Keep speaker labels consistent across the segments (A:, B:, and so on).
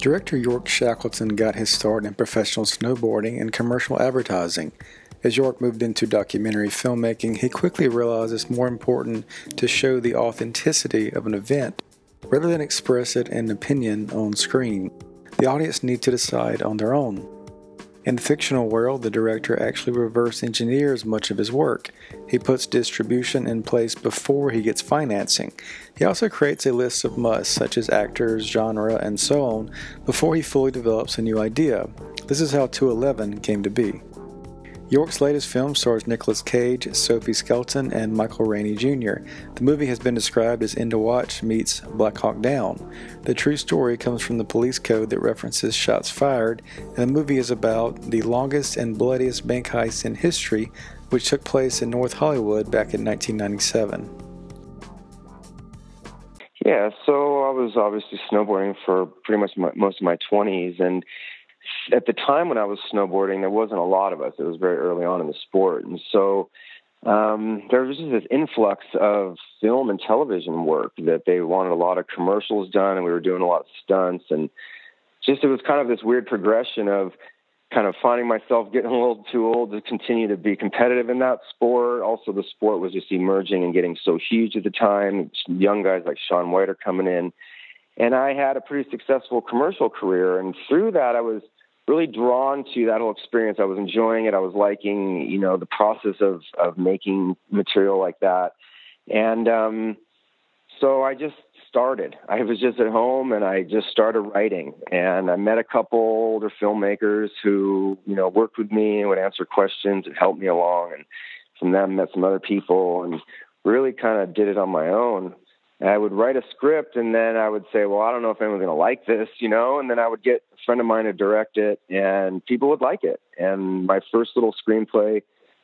A: Director York Shackleton got his start in professional snowboarding and commercial advertising. As York moved into documentary filmmaking, he quickly realized it's more important to show the authenticity of an event rather than express it in an opinion on screen. The audience need to decide on their own. In the fictional world, the director actually reverse engineers much of his work. He puts distribution in place before he gets financing. He also creates a list of musts, such as actors, genre, and so on, before he fully develops a new idea. This is how 211 came to be. York's latest film stars Nicolas Cage, Sophie Skelton, and Michael Rainey Jr. The movie has been described as End Watch meets Black Hawk Down. The true story comes from the police code that references shots fired, and the movie is about the longest and bloodiest bank heist in history, which took place in North Hollywood back in 1997.
B: Yeah, so I was obviously snowboarding for pretty much my, most of my 20s, and at the time when I was snowboarding, there wasn't a lot of us. It was very early on in the sport, and so um, there was just this influx of film and television work that they wanted a lot of commercials done, and we were doing a lot of stunts, and just it was kind of this weird progression of kind of finding myself getting a little too old to continue to be competitive in that sport. Also, the sport was just emerging and getting so huge at the time. Young guys like Shaun White are coming in. And I had a pretty successful commercial career. And through that, I was really drawn to that whole experience. I was enjoying it. I was liking, you know, the process of of making material like that. And um, so I just started. I was just at home and I just started writing. And I met a couple older filmmakers who, you know, worked with me and would answer questions and help me along. And from them, met some other people and really kind of did it on my own. I would write a script and then I would say, well, I don't know if anyone's going to like this, you know, and then I would get a friend of mine to direct it and people would like it. And my first little screenplay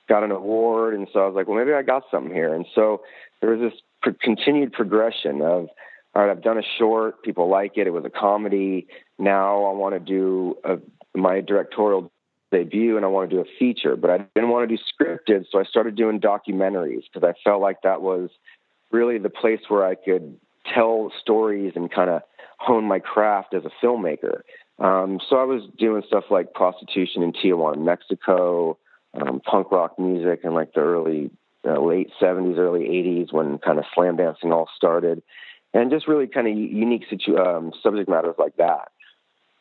B: got an award. And so I was like, well, maybe I got something here. And so there was this continued progression of, all right, I've done a short, people like it. It was a comedy. Now I want to do a, my directorial debut and I want to do a feature, but I didn't want to do scripted. So I started doing documentaries because I felt like that was – really the place where I could tell stories and kind of hone my craft as a filmmaker. Um, so I was doing stuff like prostitution in Tijuana, Mexico, um, punk rock music in like the early, uh, late 70s, early 80s when kind of slam dancing all started, and just really kind of unique situ- um, subject matters like that.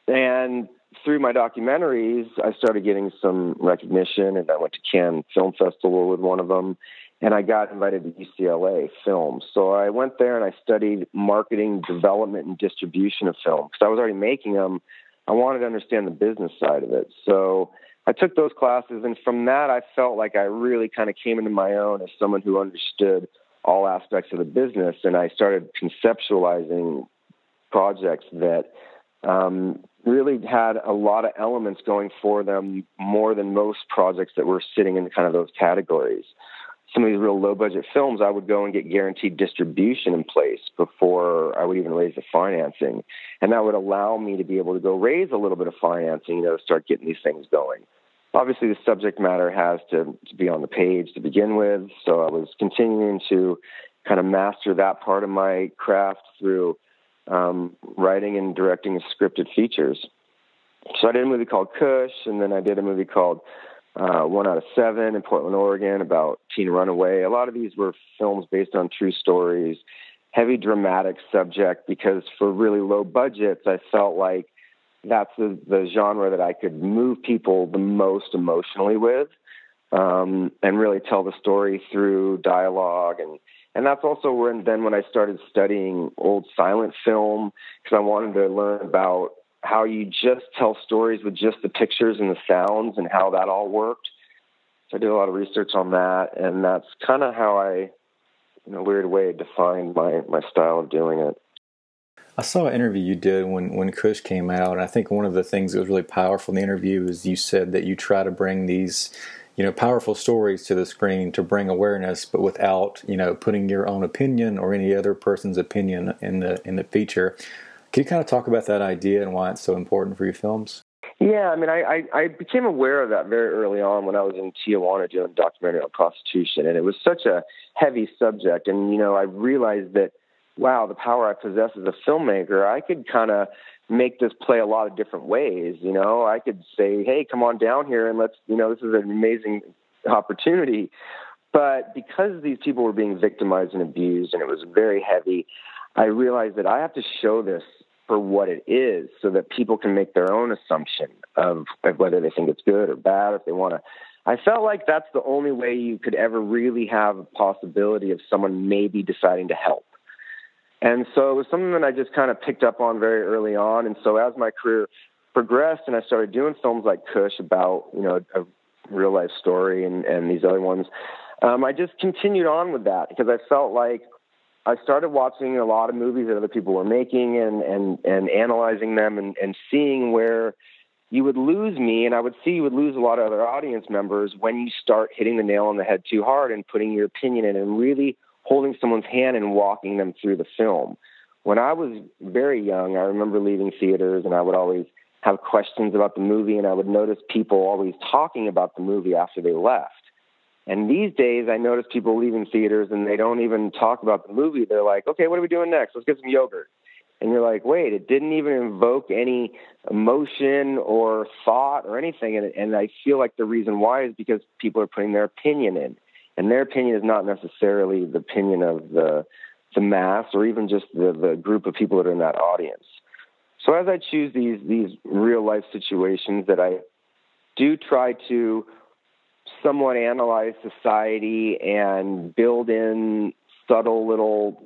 B: And through my documentaries, I started getting some recognition, and I went to Cannes Film Festival with one of them and I got invited to UCLA Film. So I went there and I studied marketing, development, and distribution of film because I was already making them. I wanted to understand the business side of it. So I took those classes, and from that, I felt like I really kind of came into my own as someone who understood all aspects of the business, and I started conceptualizing projects that um, really had a lot of elements going for them more than most projects that were sitting in kind of those categories some of these real low budget films, I would go and get guaranteed distribution in place before I would even raise the financing. And that would allow me to be able to go raise a little bit of financing, you know, to start getting these things going. obviously the subject matter has to, to be on the page to begin with. So I was continuing to kind of master that part of my craft through um, writing and directing scripted features. So I did a movie called Kush, and then I did a movie called uh, One Out of Seven in Portland, Oregon, about teen runaway. A lot of these were films based on true stories, heavy dramatic subject because for really low budgets, I felt like that's the, the genre that I could move people the most emotionally with, um, and really tell the story through dialogue and and that's also when then when I started studying old silent film because I wanted to learn about how you just tell stories with just the pictures and the sounds and how that all worked. So I did a lot of research on that, and that's kind of how I, in a weird way, defined my my style of doing it.
C: I saw an interview you did when when Kush came out, and I think one of the things that was really powerful in the interview is you said that you try to bring these you know powerful stories to the screen to bring awareness but without you know putting your own opinion or any other person's opinion in the in the feature can you kind of talk about that idea and why it's so important for your films?
B: Yeah, I mean, I, I, I became aware of that very early on when I was in Tijuana doing a documentary on prostitution, and it was such a heavy subject. And you know, I realized that wow, the power I possess as a filmmaker, I could kind of make this play a lot of different ways. You know, I could say, hey, come on down here and let's, you know, this is an amazing opportunity. But because these people were being victimized and abused, and it was very heavy, I realized that I have to show this for what it is so that people can make their own assumption of, of whether they think it's good or bad, if they want to. I felt like that's the only way you could ever really have a possibility of someone maybe deciding to help. And so it was something that I just kind of picked up on very early on. And so as my career progressed and I started doing films like Kush about, you know, a real life story and, and these other ones, um, I just continued on with that because I felt like I started watching a lot of movies that other people were making and and and analyzing them and and seeing where you would lose me and I would see you would lose a lot of other audience members when you start hitting the nail on the head too hard and putting your opinion in and really holding someone's hand and walking them through the film. When I was very young, I remember leaving theaters and I would always have questions about the movie and I would notice people always talking about the movie after they left. And these days, I notice people leaving theaters and they don't even talk about the movie. They're like, okay, what are we doing next? Let's get some yogurt. And you're like, wait, it didn't even invoke any emotion or thought or anything. And, and I feel like the reason why is because people are putting their opinion in. And their opinion is not necessarily the opinion of the, the mass or even just the, the group of people that are in that audience. So as I choose these, these real life situations that I do try to somewhat analyze society and build in subtle little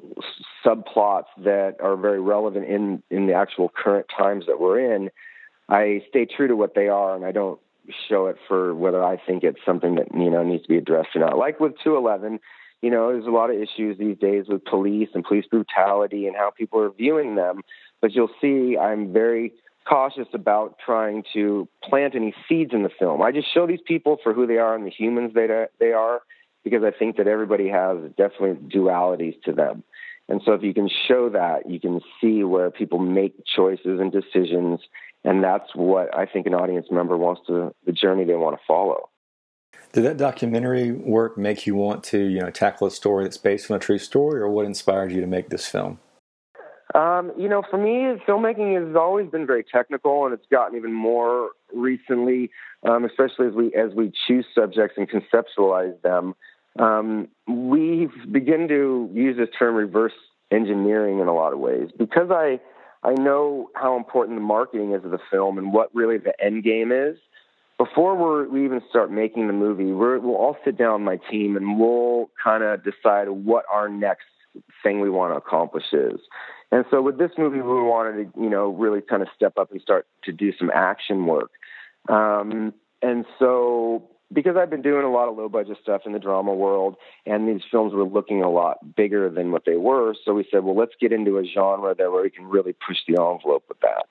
B: subplots that are very relevant in in the actual current times that we're in i stay true to what they are and i don't show it for whether i think it's something that you know needs to be addressed or not like with 211 you know there's a lot of issues these days with police and police brutality and how people are viewing them but you'll see i'm very cautious about trying to plant any seeds in the film. I just show these people for who they are and the humans they they are, because I think that everybody has definitely dualities to them. And so if you can show that, you can see where people make choices and decisions, and that's what I think an audience member wants to the journey they want to follow.
C: Did that documentary work make you want to, you know, tackle a story that's based on a true story, or what inspired you to make this film?
B: Um, you know, for me, filmmaking has always been very technical, and it's gotten even more recently, um, especially as we as we choose subjects and conceptualize them. Um, we begin to use this term reverse engineering in a lot of ways because I I know how important the marketing is of the film and what really the end game is. Before we even start making the movie, we're, we'll all sit down, my team, and we'll kind of decide what our next thing we want to accomplish is. And so with this movie, we wanted to, you know, really kind of step up and start to do some action work. Um, and so because I've been doing a lot of low budget stuff in the drama world, and these films were looking a lot bigger than what they were, so we said, well, let's get into a genre there where we can really push the envelope with that.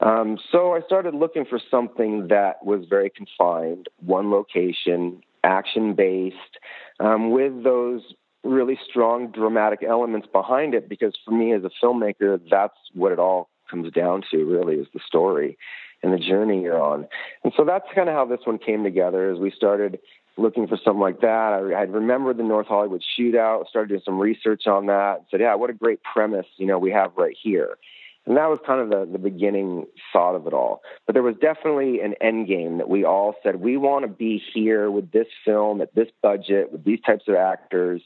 B: Um, so I started looking for something that was very confined, one location, action based, um, with those really strong dramatic elements behind it because for me as a filmmaker that's what it all comes down to really is the story and the journey you're on. And so that's kind of how this one came together. As we started looking for something like that, I, I remembered the North Hollywood Shootout, started doing some research on that, and said, "Yeah, what a great premise, you know, we have right here." And that was kind of the, the beginning thought of it all. But there was definitely an end game that we all said, we want to be here with this film at this budget, with these types of actors.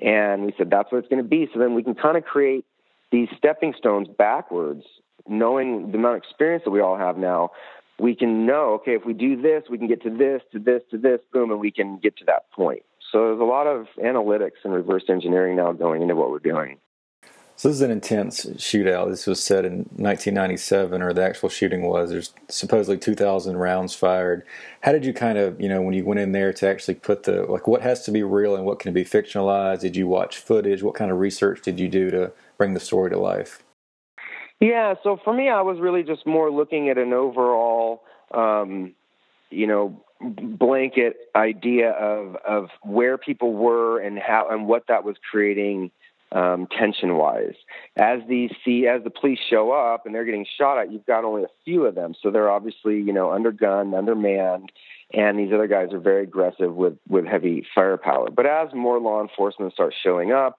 B: And we said, that's what it's going to be. So then we can kind of create these stepping stones backwards, knowing the amount of experience that we all have now. We can know, okay, if we do this, we can get to this, to this, to this, boom, and we can get to that point. So there's a lot of analytics and reverse engineering now going into what we're doing.
C: So this is an intense shootout. This was set in 1997, or the actual shooting was. There's supposedly 2,000 rounds fired. How did you kind of, you know, when you went in there to actually put the like, what has to be real and what can be fictionalized? Did you watch footage? What kind of research did you do to bring the story to life?
B: Yeah, so for me, I was really just more looking at an overall, um, you know, blanket idea of of where people were and how and what that was creating um, tension wise. As these see as the police show up and they're getting shot at, you've got only a few of them, so they're obviously you know undergunned, undermanned, and these other guys are very aggressive with with heavy firepower. But as more law enforcement starts showing up,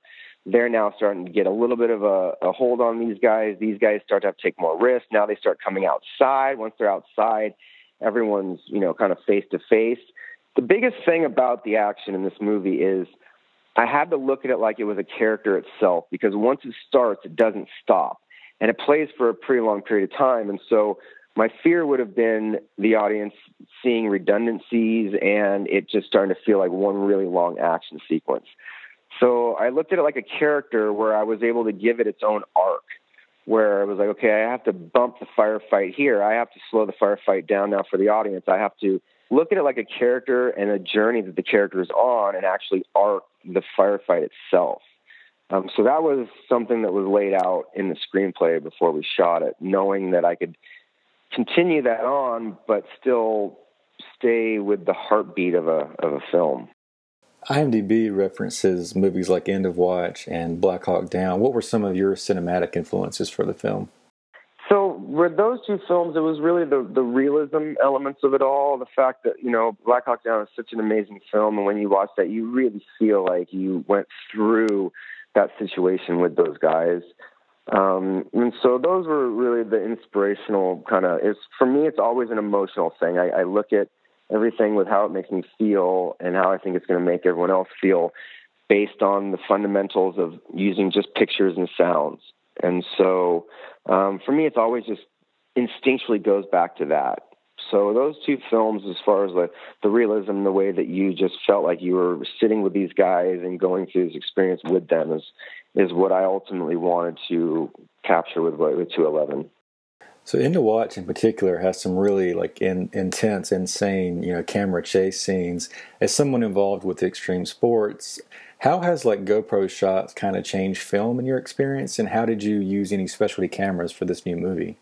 B: they're now starting to get a little bit of a, a hold on these guys. These guys start to have to take more risks. Now they start coming outside. Once they're outside, everyone's you know kind of face to face. The biggest thing about the action in this movie is I had to look at it like it was a character itself because once it starts, it doesn't stop. And it plays for a pretty long period of time. And so my fear would have been the audience seeing redundancies and it just starting to feel like one really long action sequence. So I looked at it like a character where I was able to give it its own arc, where I was like, okay, I have to bump the firefight here. I have to slow the firefight down now for the audience. I have to look at it like a character and a journey that the character is on and actually arc the firefight itself. Um, so that was something that was laid out in the screenplay before we shot it, knowing that I could continue that on, but still stay with the heartbeat of a of a film.
C: IMDb references movies like End of Watch and Black Hawk Down. What were some of your cinematic influences for the film?
B: So with those two films, it was really the the realism elements of it all. The fact that you know Black Hawk Down is such an amazing film, and when you watch that, you really feel like you went through that situation with those guys. Um, and so those were really the inspirational kind of. It's for me, it's always an emotional thing. I, I look at everything with how it makes me feel and how I think it's going to make everyone else feel, based on the fundamentals of using just pictures and sounds. And so um, for me, it's always just instinctually goes back to that. So those two films, as far as the the realism, the way that you just felt like you were sitting with these guys and going through this experience with them, is is what I ultimately wanted to capture with with 211.
C: So of Watch in particular has some really like in, intense, insane, you know, camera chase scenes. As someone involved with extreme sports, how has like GoPro shots kind of changed film in your experience, and how did you use any specialty cameras for this new movie?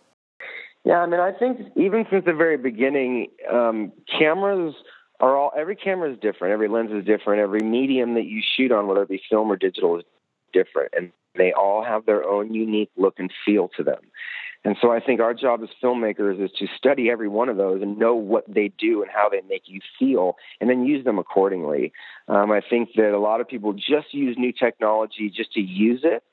B: Yeah, I mean, I think even since the very beginning, um, cameras are all every camera is different, every lens is different, every medium that you shoot on, whether it be film or digital, is different, and they all have their own unique look and feel to them. And so I think our job as filmmakers is to study every one of those and know what they do and how they make you feel and then use them accordingly. Um, I think that a lot of people just use new technology just to use it,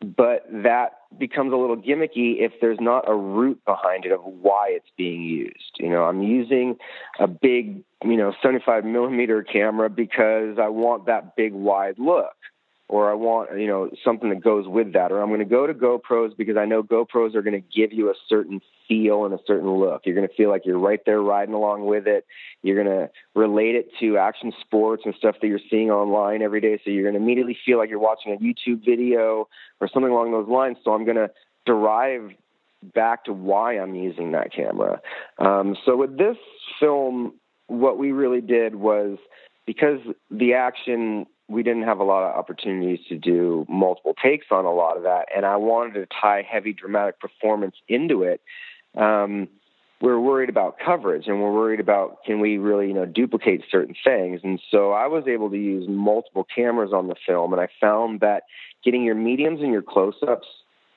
B: but that becomes a little gimmicky if there's not a root behind it of why it's being used. You know, I'm using a big, you know, 75 millimeter camera because I want that big wide look or I want you know something that goes with that, or I'm going to go to GoPros because I know GoPros are going to give you a certain feel and a certain look. You're going to feel like you're right there riding along with it. You're going to relate it to action sports and stuff that you're seeing online every day, so you're going to immediately feel like you're watching a YouTube video or something along those lines. So I'm going to derive back to why I'm using that camera. Um, so with this film, what we really did was because the action we didn't have a lot of opportunities to do multiple takes on a lot of that, and I wanted to tie heavy dramatic performance into it. Um, we're worried about coverage, and we're worried about can we really, you know, duplicate certain things. And so I was able to use multiple cameras on the film, and I found that getting your mediums and your close-ups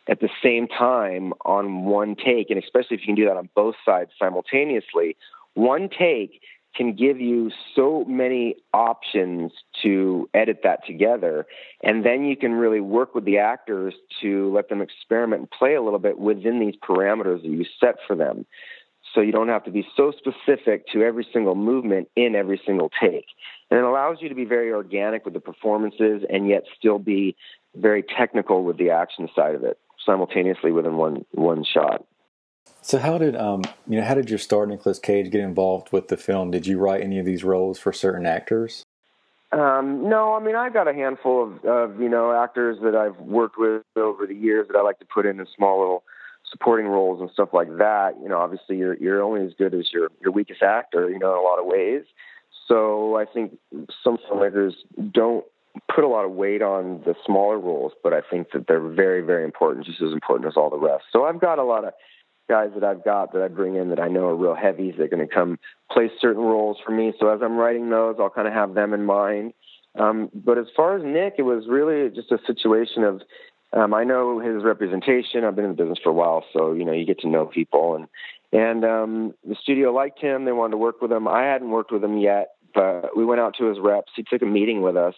B: at the same time on one take, and especially if you can do that on both sides simultaneously, one take can give you so many options to edit that together. And then you can really work with the actors to let them experiment and play a little bit within these parameters that you set for them. So you don't have to be so specific to every single movement in every single take. And it allows you to be very organic with the performances and yet still be very technical with the action side of it simultaneously within one one shot.
A: So how did um you know how did your star Nicolas Cage get involved with the film? Did you write any of these roles for certain actors?
B: Um, no, I mean I've got a handful of, of you know actors that I've worked with over the years that I like to put in in small little supporting roles and stuff like that. You know, obviously you're you're only as good as your your weakest actor. You know, in a lot of ways. So I think some filmmakers don't put a lot of weight on the smaller roles, but I think that they're very very important, just as important as all the rest. So I've got a lot of guys that I've got that I bring in that I know are real heavies. They're going to come play certain roles for me. So as I'm writing those, I'll kind of have them in mind. Um, but as far as Nick, it was really just a situation of um, I know his representation. I've been in the business for a while, so you know you get to know people, and and um, the studio liked him. They wanted to work with him. I hadn't worked with him yet, but we went out to his reps. He took a meeting with us,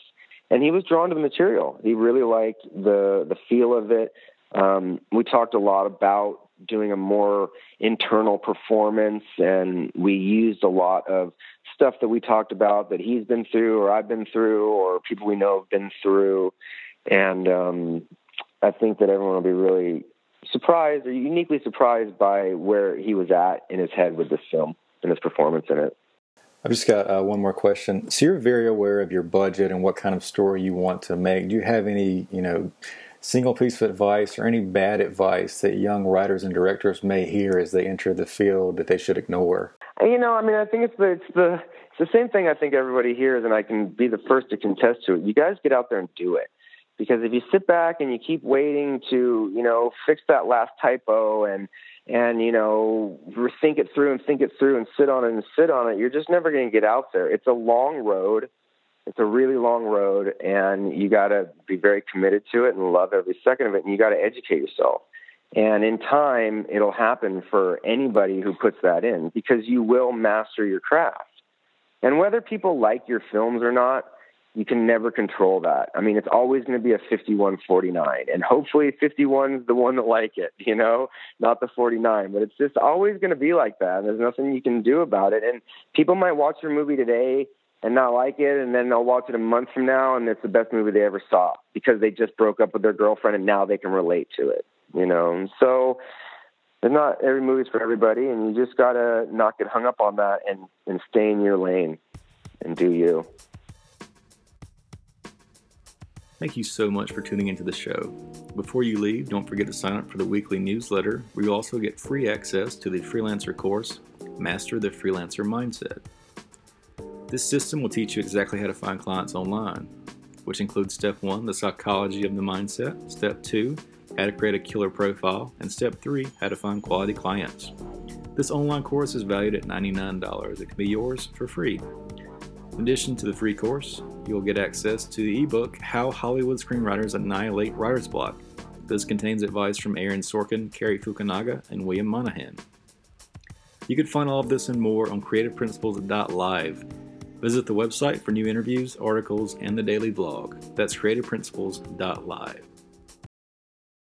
B: and he was drawn to the material. He really liked the the feel of it. Um, we talked a lot about doing a more internal performance and we used a lot of stuff that we talked about that he's been through or I've been through or people we know have been through and um I think that everyone will be really surprised or uniquely surprised by where he was at in his head with this film and his performance in it.
A: I've just got uh, one more question. So you're very aware of your budget and what kind of story you want to make. Do you have any, you know, single piece of advice or any bad advice that young writers and directors may hear as they enter the field that they should ignore?
B: Uh, you know, I mean, I think it's the it's the it's the same thing. I think everybody hears, and I can be the first to contest to it. You guys get out there and do it, because if you sit back and you keep waiting to you know fix that last typo and and you know think it through and think it through and sit on it and sit on it, you're just never going to get out there. It's a long road it's a really long road and you got to be very committed to it and love every second of it and you got to educate yourself. And in time it'll happen for anybody who puts that in because you will master your craft. And whether people like your films or not you can never control that. I mean it's always going to be a 5149 and hopefully 51 is the one that like it you know not the 49 but it's just always going to be like that there's nothing you can do about it. And people might watch your movie today and not like it, and then they'll watch it a month from now, and it's the best movie they ever saw because they just broke up with their girlfriend, and now they can relate to it. You know, and so it's not every movie's for everybody, and you just gotta not get hung up on that and and stay in your lane and do you.
C: Thank you so much for tuning into the show. Before you leave, don't forget to sign up for the weekly newsletter, where you also get free access to the freelancer course, Master the Freelancer Mindset. This system will teach you exactly how to find clients online, which includes step one, the psychology of the mindset, step two, how to create a killer profile, and step three, how to find quality clients. This online course is valued at $99. It can be yours for free. In addition to the free course, you'll get access to the ebook How Hollywood Screenwriters Annihilate Writer's Block. This contains advice from Aaron Sorkin, Cary Fukunaga, and William Monahan. You can find all of this and more on creativeprinciples.live Visit the website for new interviews, articles, and the daily blog. That's creativeprinciples.live.